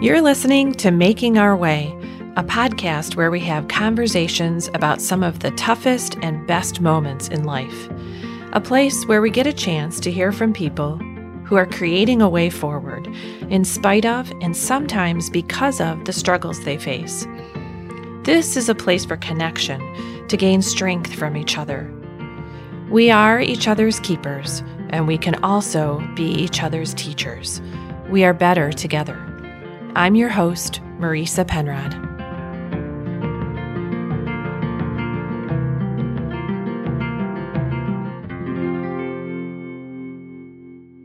You're listening to Making Our Way, a podcast where we have conversations about some of the toughest and best moments in life. A place where we get a chance to hear from people who are creating a way forward in spite of and sometimes because of the struggles they face. This is a place for connection to gain strength from each other. We are each other's keepers, and we can also be each other's teachers. We are better together. I'm your host, Marissa Penrod.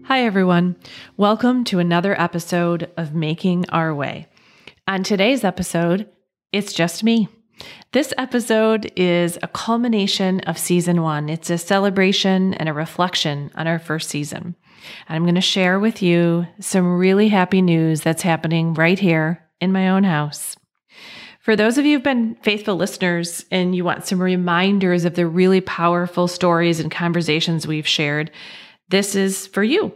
Hi, everyone. Welcome to another episode of Making Our Way. On today's episode, it's just me. This episode is a culmination of season one. It's a celebration and a reflection on our first season. I'm going to share with you some really happy news that's happening right here in my own house. For those of you who've been faithful listeners and you want some reminders of the really powerful stories and conversations we've shared, this is for you.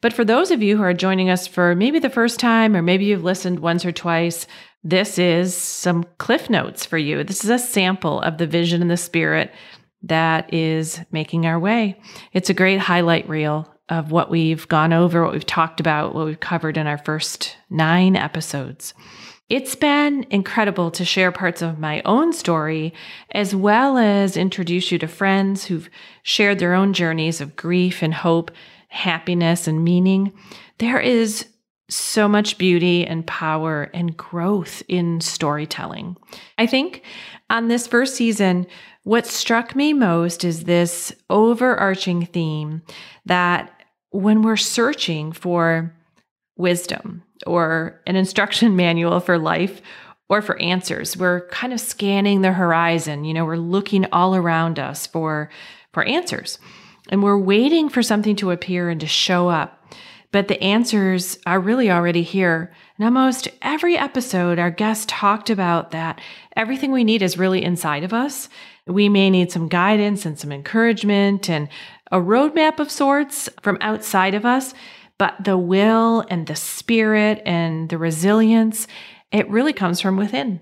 But for those of you who are joining us for maybe the first time, or maybe you've listened once or twice, this is some cliff notes for you. This is a sample of the vision and the spirit that is making our way. It's a great highlight reel of what we've gone over, what we've talked about, what we've covered in our first nine episodes. It's been incredible to share parts of my own story, as well as introduce you to friends who've shared their own journeys of grief and hope, happiness and meaning. There is so much beauty and power and growth in storytelling. I think on this first season, what struck me most is this overarching theme that when we're searching for wisdom or an instruction manual for life or for answers, we're kind of scanning the horizon. You know, we're looking all around us for, for answers and we're waiting for something to appear and to show up. But the answers are really already here. And almost every episode, our guest talked about that everything we need is really inside of us. We may need some guidance and some encouragement and a roadmap of sorts from outside of us, but the will and the spirit and the resilience, it really comes from within.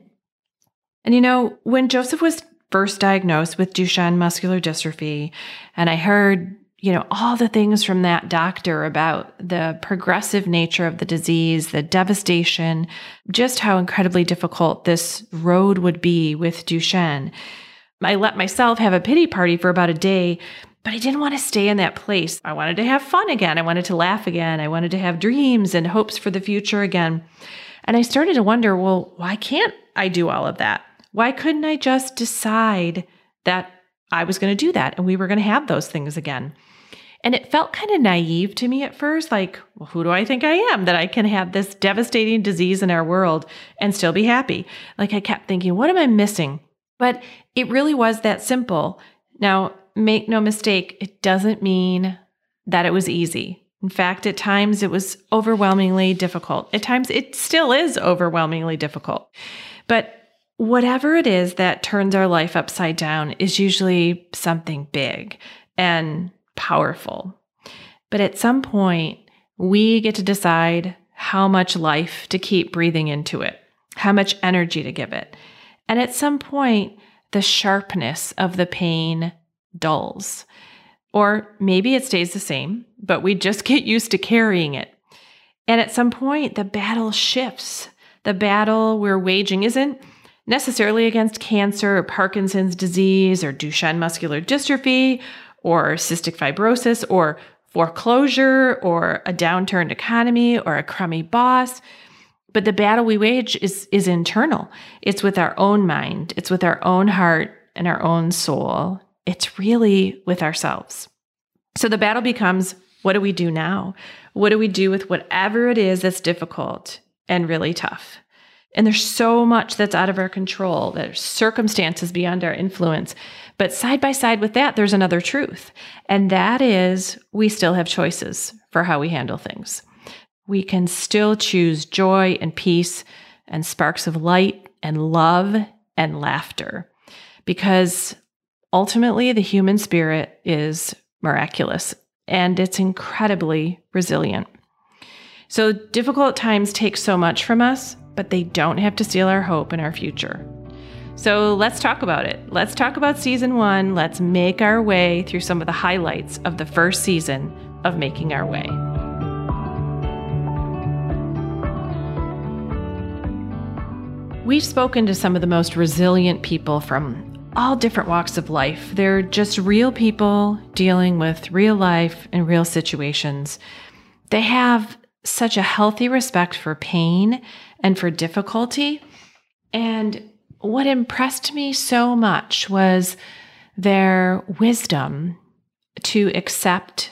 And you know, when Joseph was first diagnosed with Duchenne muscular dystrophy, and I heard, you know, all the things from that doctor about the progressive nature of the disease, the devastation, just how incredibly difficult this road would be with Duchenne. I let myself have a pity party for about a day but I didn't want to stay in that place. I wanted to have fun again. I wanted to laugh again. I wanted to have dreams and hopes for the future again. And I started to wonder well, why can't I do all of that? Why couldn't I just decide that I was going to do that and we were going to have those things again? And it felt kind of naive to me at first like, well, who do I think I am that I can have this devastating disease in our world and still be happy? Like I kept thinking, what am I missing? But it really was that simple. Now, make no mistake, it doesn't mean that it was easy. In fact, at times it was overwhelmingly difficult. At times it still is overwhelmingly difficult. But whatever it is that turns our life upside down is usually something big and powerful. But at some point, we get to decide how much life to keep breathing into it, how much energy to give it. And at some point, the sharpness of the pain dulls. Or maybe it stays the same, but we just get used to carrying it. And at some point, the battle shifts. The battle we're waging isn't necessarily against cancer or Parkinson's disease or Duchenne muscular dystrophy or cystic fibrosis or foreclosure or a downturned economy or a crummy boss. But the battle we wage is, is internal. It's with our own mind, it's with our own heart and our own soul it's really with ourselves. So the battle becomes what do we do now? What do we do with whatever it is that's difficult and really tough? And there's so much that's out of our control. There's circumstances beyond our influence. But side by side with that, there's another truth. And that is we still have choices for how we handle things. We can still choose joy and peace and sparks of light and love and laughter because Ultimately, the human spirit is miraculous and it's incredibly resilient. So difficult times take so much from us, but they don't have to steal our hope and our future. So let's talk about it. Let's talk about season one. Let's make our way through some of the highlights of the first season of Making Our Way. We've spoken to some of the most resilient people from all different walks of life. They're just real people dealing with real life and real situations. They have such a healthy respect for pain and for difficulty. And what impressed me so much was their wisdom to accept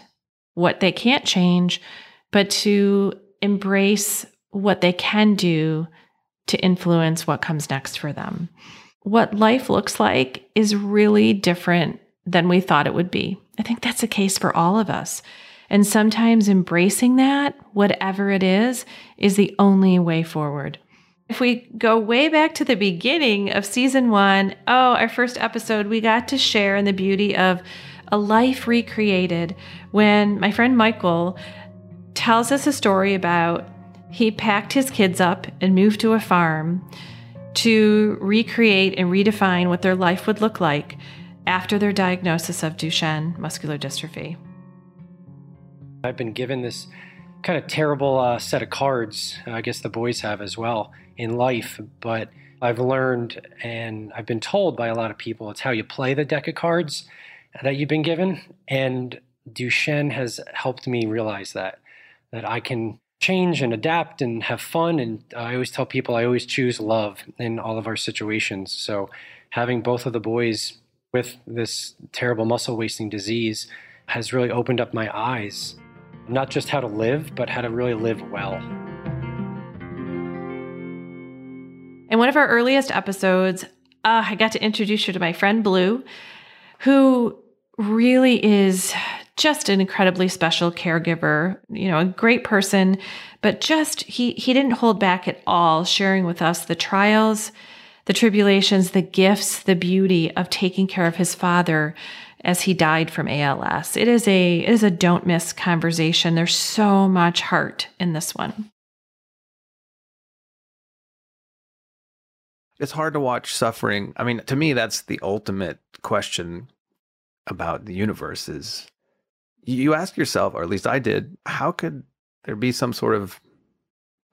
what they can't change, but to embrace what they can do to influence what comes next for them. What life looks like is really different than we thought it would be. I think that's the case for all of us. And sometimes embracing that, whatever it is, is the only way forward. If we go way back to the beginning of season one, oh, our first episode, we got to share in the beauty of a life recreated when my friend Michael tells us a story about he packed his kids up and moved to a farm to recreate and redefine what their life would look like after their diagnosis of Duchenne muscular dystrophy. I've been given this kind of terrible uh, set of cards, I guess the boys have as well, in life, but I've learned and I've been told by a lot of people it's how you play the deck of cards that you've been given. And Duchenne has helped me realize that, that I can change and adapt and have fun. And I always tell people I always choose love in all of our situations. So having both of the boys with this terrible muscle wasting disease has really opened up my eyes, not just how to live, but how to really live well. In one of our earliest episodes, uh, I got to introduce you to my friend Blue, who really is just an incredibly special caregiver, you know, a great person, but just he he didn't hold back at all sharing with us the trials, the tribulations, the gifts, the beauty of taking care of his father as he died from ALS. It is a it is a don't miss conversation. There's so much heart in this one. It's hard to watch suffering. I mean, to me that's the ultimate question about the universe is you ask yourself, or at least I did, how could there be some sort of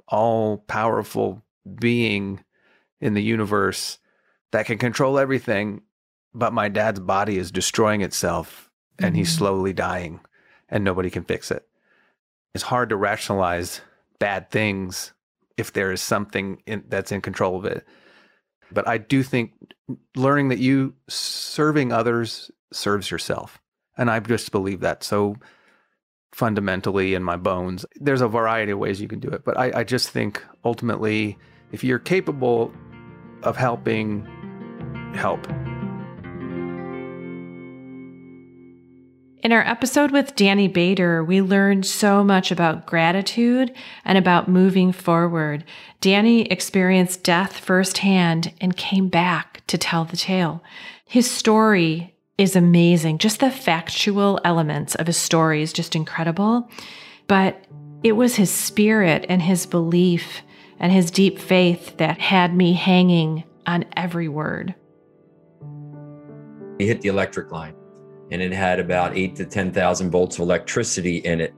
all powerful being in the universe that can control everything, but my dad's body is destroying itself and mm-hmm. he's slowly dying and nobody can fix it? It's hard to rationalize bad things if there is something in, that's in control of it. But I do think learning that you serving others serves yourself. And I just believe that so fundamentally in my bones. There's a variety of ways you can do it, but I, I just think ultimately, if you're capable of helping, help. In our episode with Danny Bader, we learned so much about gratitude and about moving forward. Danny experienced death firsthand and came back to tell the tale. His story is amazing. Just the factual elements of his story is just incredible. But it was his spirit and his belief and his deep faith that had me hanging on every word. He hit the electric line and it had about eight to 10,000 volts of electricity in it,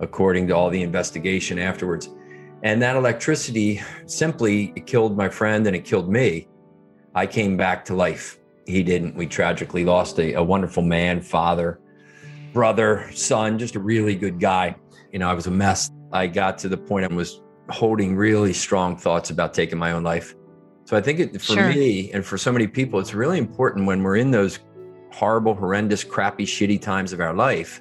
according to all the investigation afterwards. And that electricity simply killed my friend and it killed me. I came back to life he didn't. We tragically lost a, a wonderful man, father, brother, son, just a really good guy. You know, I was a mess. I got to the point I was holding really strong thoughts about taking my own life. So I think it, for sure. me and for so many people, it's really important when we're in those horrible, horrendous, crappy, shitty times of our life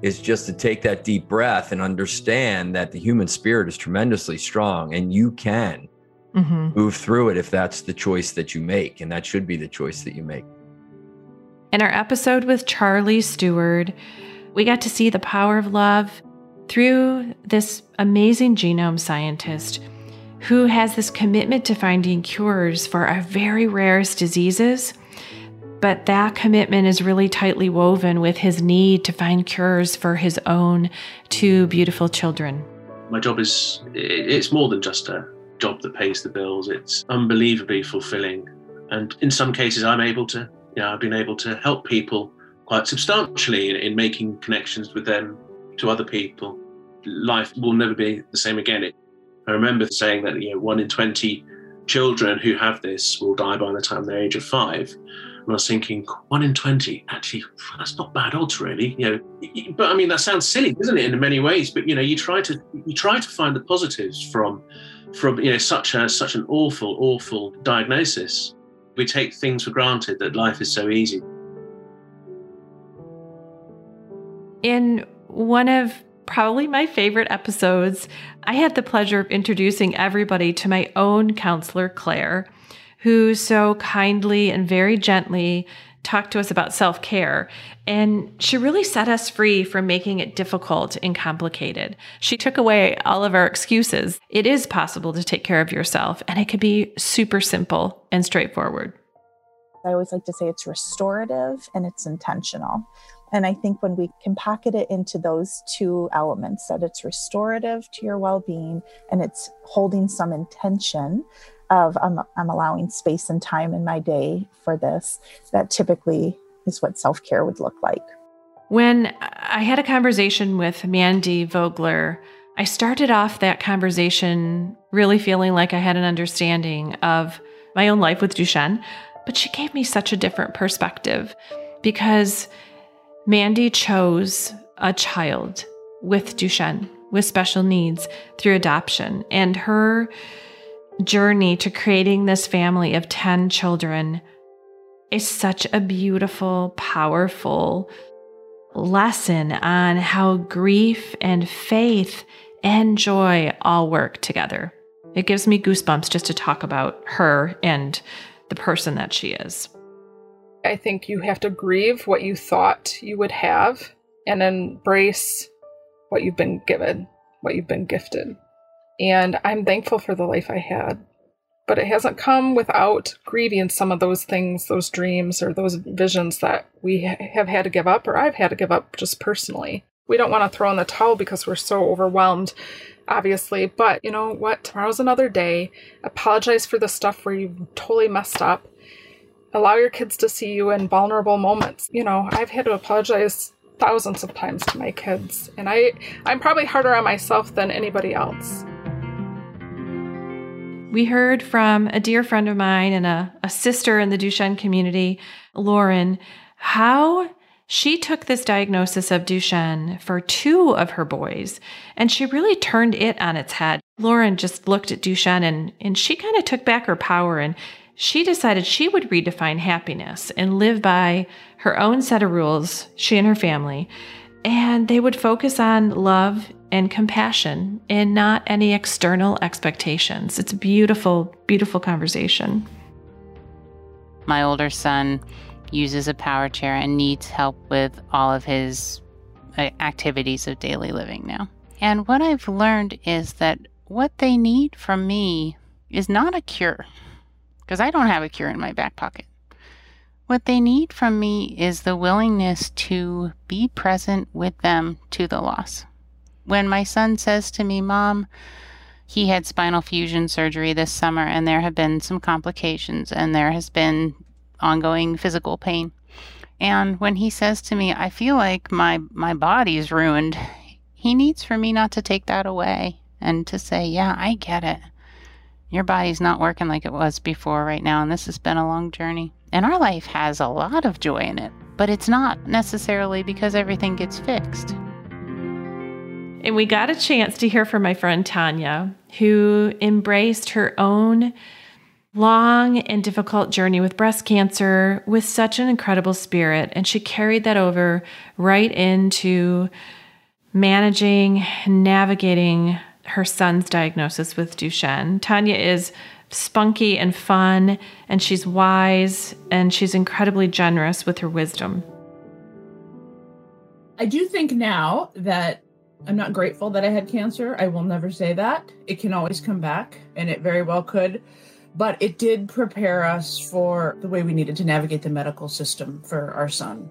is just to take that deep breath and understand that the human spirit is tremendously strong and you can mm-hmm. move through it if that's the choice that you make. And that should be the choice that you make. In our episode with Charlie Stewart, we got to see the power of love through this amazing genome scientist who has this commitment to finding cures for our very rarest diseases. But that commitment is really tightly woven with his need to find cures for his own two beautiful children. My job is it's more than just a job that pays the bills. It's unbelievably fulfilling. And in some cases I'm able to, you know, I've been able to help people quite substantially in, in making connections with them to other people. Life will never be the same again. It, I remember saying that you know one in twenty children who have this will die by the time they're age of five. And I was thinking, one in 20, actually, that's not bad odds, really. You know, but I mean, that sounds silly, doesn't it, in many ways? But you know, you try to you try to find the positives from from you know such a such an awful, awful diagnosis. We take things for granted that life is so easy. In one of probably my favorite episodes, I had the pleasure of introducing everybody to my own counselor, Claire, who so kindly and very gently talked to us about self care. And she really set us free from making it difficult and complicated. She took away all of our excuses. It is possible to take care of yourself, and it could be super simple and straightforward. I always like to say it's restorative and it's intentional. And I think when we can pocket it into those two elements, that it's restorative to your well being and it's holding some intention of I'm, I'm allowing space and time in my day for this, that typically is what self care would look like. When I had a conversation with Mandy Vogler, I started off that conversation really feeling like I had an understanding of my own life with Duchenne, but she gave me such a different perspective because Mandy chose a child with Duchenne, with special needs through adoption. And her journey to creating this family of 10 children is such a beautiful, powerful lesson on how grief and faith and joy all work together. It gives me goosebumps just to talk about her and the person that she is. I think you have to grieve what you thought you would have and embrace what you've been given, what you've been gifted. And I'm thankful for the life I had. But it hasn't come without grieving some of those things, those dreams, or those visions that we have had to give up, or I've had to give up just personally. We don't want to throw in the towel because we're so overwhelmed, obviously. But you know what? Tomorrow's another day. Apologize for the stuff where you totally messed up allow your kids to see you in vulnerable moments. You know, I've had to apologize thousands of times to my kids, and I I'm probably harder on myself than anybody else. We heard from a dear friend of mine and a, a sister in the Duchenne community, Lauren, how she took this diagnosis of Duchenne for two of her boys, and she really turned it on its head. Lauren just looked at Duchenne and, and she kind of took back her power and she decided she would redefine happiness and live by her own set of rules, she and her family, and they would focus on love and compassion and not any external expectations. It's a beautiful, beautiful conversation. My older son uses a power chair and needs help with all of his uh, activities of daily living now. And what I've learned is that what they need from me is not a cure because I don't have a cure in my back pocket. What they need from me is the willingness to be present with them to the loss. When my son says to me, Mom, he had spinal fusion surgery this summer and there have been some complications and there has been ongoing physical pain. And when he says to me, I feel like my, my body's ruined, he needs for me not to take that away and to say, Yeah, I get it. Your body's not working like it was before right now, and this has been a long journey. And our life has a lot of joy in it, but it's not necessarily because everything gets fixed. And we got a chance to hear from my friend Tanya, who embraced her own long and difficult journey with breast cancer with such an incredible spirit. And she carried that over right into managing, and navigating her son's diagnosis with Duchenne. Tanya is spunky and fun, and she's wise, and she's incredibly generous with her wisdom. I do think now that I'm not grateful that I had cancer. I will never say that. It can always come back, and it very well could. But it did prepare us for the way we needed to navigate the medical system for our son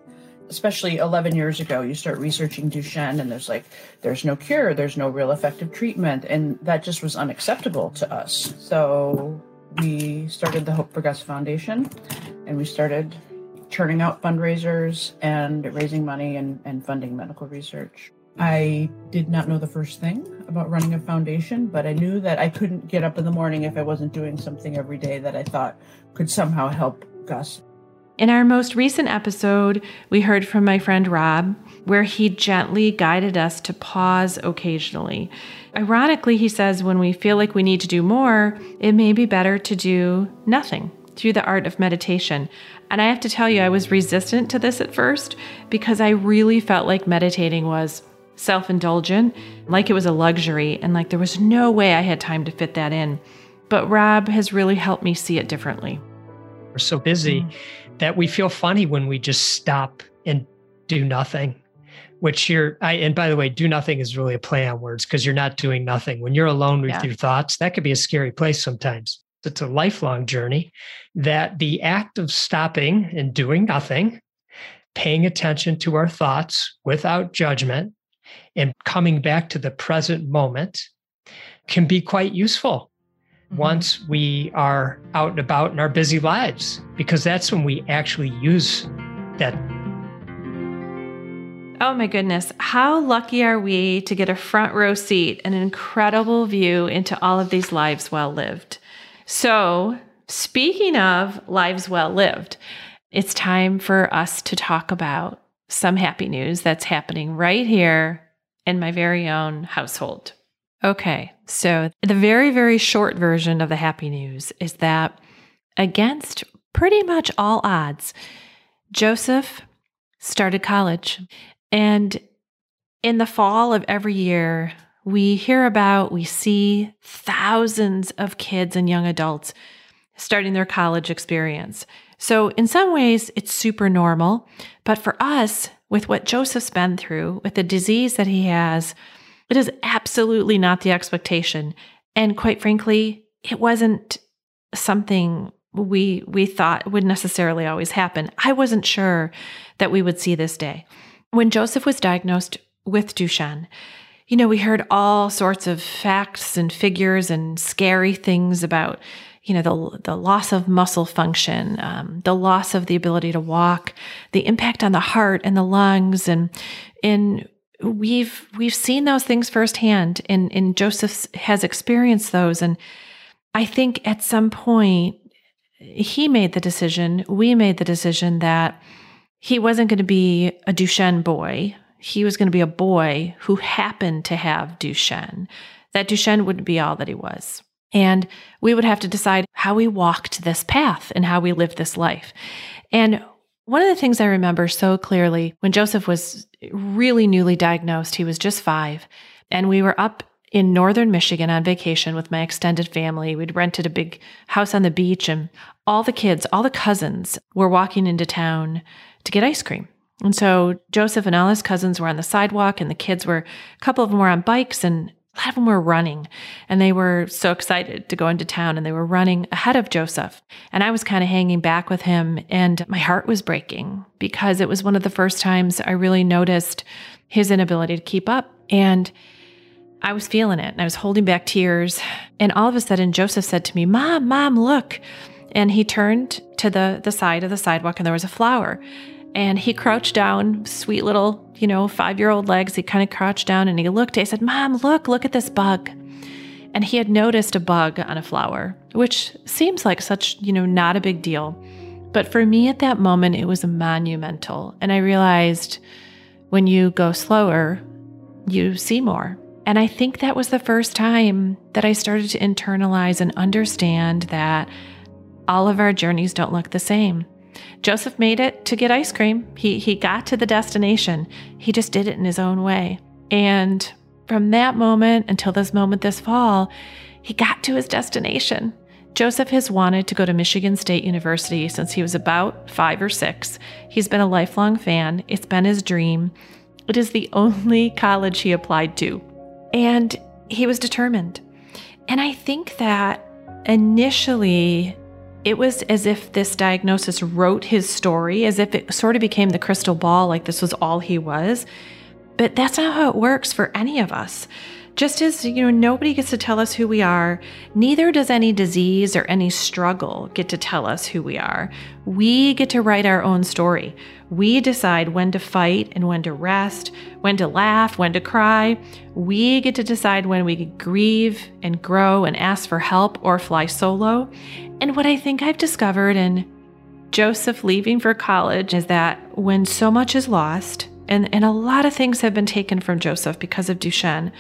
especially 11 years ago, you start researching Duchenne and there's like, there's no cure, there's no real effective treatment. And that just was unacceptable to us. So we started the Hope for Gus Foundation and we started churning out fundraisers and raising money and, and funding medical research. I did not know the first thing about running a foundation, but I knew that I couldn't get up in the morning if I wasn't doing something every day that I thought could somehow help Gus. In our most recent episode, we heard from my friend Rob, where he gently guided us to pause occasionally. Ironically, he says when we feel like we need to do more, it may be better to do nothing through the art of meditation. And I have to tell you, I was resistant to this at first because I really felt like meditating was self indulgent, like it was a luxury, and like there was no way I had time to fit that in. But Rob has really helped me see it differently. We're so busy mm. that we feel funny when we just stop and do nothing. Which you're, I, and by the way, do nothing is really a play on words because you're not doing nothing. When you're alone with yeah. your thoughts, that could be a scary place sometimes. It's a lifelong journey that the act of stopping and doing nothing, paying attention to our thoughts without judgment, and coming back to the present moment can be quite useful. Mm-hmm. once we are out and about in our busy lives, because that's when we actually use that. Oh my goodness. How lucky are we to get a front row seat, and an incredible view into all of these lives well lived? So, speaking of lives well lived, it's time for us to talk about some happy news that's happening right here in my very own household. Okay, so the very, very short version of the happy news is that against pretty much all odds, Joseph started college. And in the fall of every year, we hear about, we see thousands of kids and young adults starting their college experience. So, in some ways, it's super normal. But for us, with what Joseph's been through, with the disease that he has, it is absolutely not the expectation. And quite frankly, it wasn't something we we thought would necessarily always happen. I wasn't sure that we would see this day. When Joseph was diagnosed with Duchenne, you know, we heard all sorts of facts and figures and scary things about you know the the loss of muscle function, um, the loss of the ability to walk, the impact on the heart and the lungs, and and we've we've seen those things firsthand. And and Joseph has experienced those, and I think at some point he made the decision, we made the decision that he wasn't going to be a Duchenne boy. He was going to be a boy who happened to have Duchenne. That Duchenne wouldn't be all that he was. And we would have to decide how we walked this path and how we lived this life. And one of the things I remember so clearly when Joseph was really newly diagnosed, he was just five, and we were up in northern Michigan on vacation with my extended family. We'd rented a big house on the beach, and all the kids, all the cousins were walking into town to get ice cream. And so Joseph and all his cousins were on the sidewalk, and the kids were, a couple of them were on bikes, and a lot of them were running and they were so excited to go into town and they were running ahead of Joseph. And I was kind of hanging back with him and my heart was breaking because it was one of the first times I really noticed his inability to keep up. And I was feeling it and I was holding back tears. And all of a sudden, Joseph said to me, Mom, Mom, look. And he turned to the, the side of the sidewalk and there was a flower. And he crouched down, sweet little, you know, five year old legs. He kind of crouched down and he looked. I said, Mom, look, look at this bug. And he had noticed a bug on a flower, which seems like such, you know, not a big deal. But for me at that moment, it was monumental. And I realized when you go slower, you see more. And I think that was the first time that I started to internalize and understand that all of our journeys don't look the same. Joseph made it to get ice cream. He he got to the destination. He just did it in his own way. And from that moment until this moment this fall, he got to his destination. Joseph has wanted to go to Michigan State University since he was about 5 or 6. He's been a lifelong fan. It's been his dream. It is the only college he applied to. And he was determined. And I think that initially it was as if this diagnosis wrote his story, as if it sort of became the crystal ball, like this was all he was. But that's not how it works for any of us. Just as, you know, nobody gets to tell us who we are, neither does any disease or any struggle get to tell us who we are. We get to write our own story. We decide when to fight and when to rest, when to laugh, when to cry. We get to decide when we grieve and grow and ask for help or fly solo. And what I think I've discovered in Joseph leaving for college is that when so much is lost, and, and a lot of things have been taken from Joseph because of Duchenne,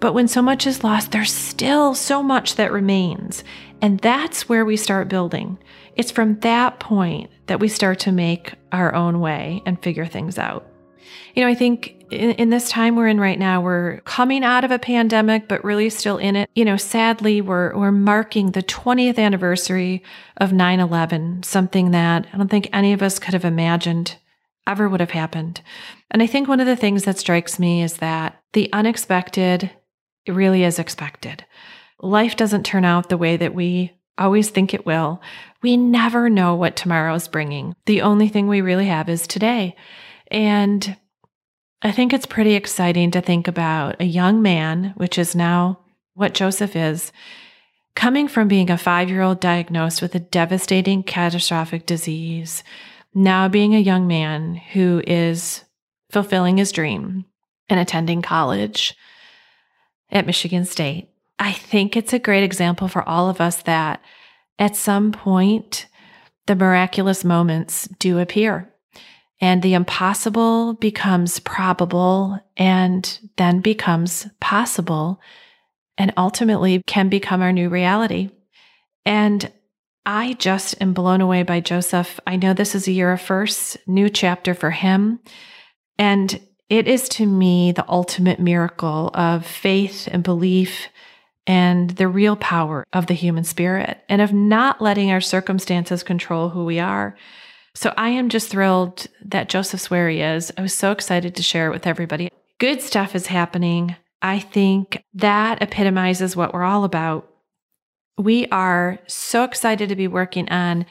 but when so much is lost, there's still so much that remains. And that's where we start building. It's from that point that we start to make our own way and figure things out. You know, I think in, in, this time we're in right now, we're coming out of a pandemic, but really still in it. You know, sadly, we're, we're marking the 20th anniversary of 9 11, something that I don't think any of us could have imagined ever would have happened. And I think one of the things that strikes me is that the unexpected it really is expected. Life doesn't turn out the way that we always think it will. We never know what tomorrow is bringing. The only thing we really have is today. And I think it's pretty exciting to think about a young man, which is now what Joseph is, coming from being a five year old diagnosed with a devastating catastrophic disease, now being a young man who is fulfilling his dream and attending college at Michigan State. I think it's a great example for all of us that at some point, the miraculous moments do appear and the impossible becomes probable and then becomes possible and ultimately can become our new reality. And I just am blown away by Joseph. I know this is a year of firsts, new chapter for him. And it is to me the ultimate miracle of faith and belief and the real power of the human spirit and of not letting our circumstances control who we are. So I am just thrilled that Joseph's where he is. I was so excited to share it with everybody. Good stuff is happening. I think that epitomizes what we're all about. We are so excited to be working on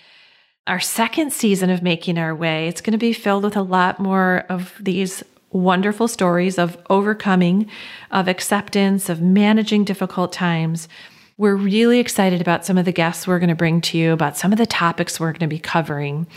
our second season of Making Our Way. It's going to be filled with a lot more of these wonderful stories of overcoming, of acceptance, of managing difficult times. We're really excited about some of the guests we're going to bring to you, about some of the topics we're going to be covering.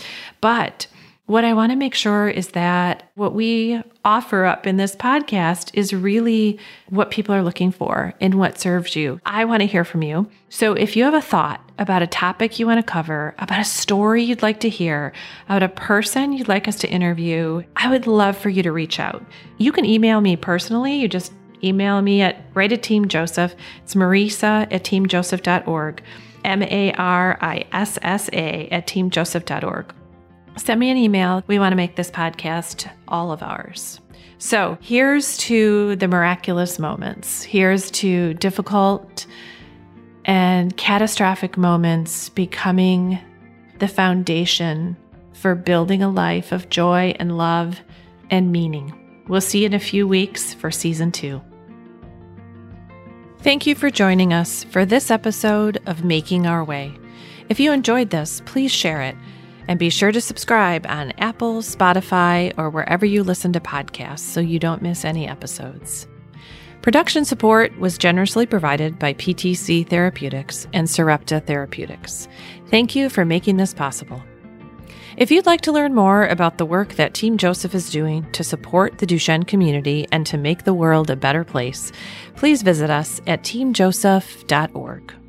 But what I want to make sure is that what we offer up in this podcast is really what people are looking for and what serves you. I want to hear from you. So if you have a thought about a topic you want to cover, about a story you'd like to hear, about a person you'd like us to interview, I would love for you to reach out. You can email me personally. You just email me at right at Team Joseph. It's Marissa at teamjoseph.org. M A R I S S A at teamjoseph.org send me an email. We want to make this podcast all of ours. So here's to the miraculous moments. Here's to difficult and catastrophic moments becoming the foundation for building a life of joy and love and meaning. We'll see you in a few weeks for season two. Thank you for joining us for this episode of Making Our Way. If you enjoyed this, please share it and be sure to subscribe on Apple, Spotify, or wherever you listen to podcasts so you don't miss any episodes. Production support was generously provided by PTC Therapeutics and Sarepta Therapeutics. Thank you for making this possible. If you'd like to learn more about the work that Team Joseph is doing to support the Duchenne community and to make the world a better place, please visit us at teamjoseph.org.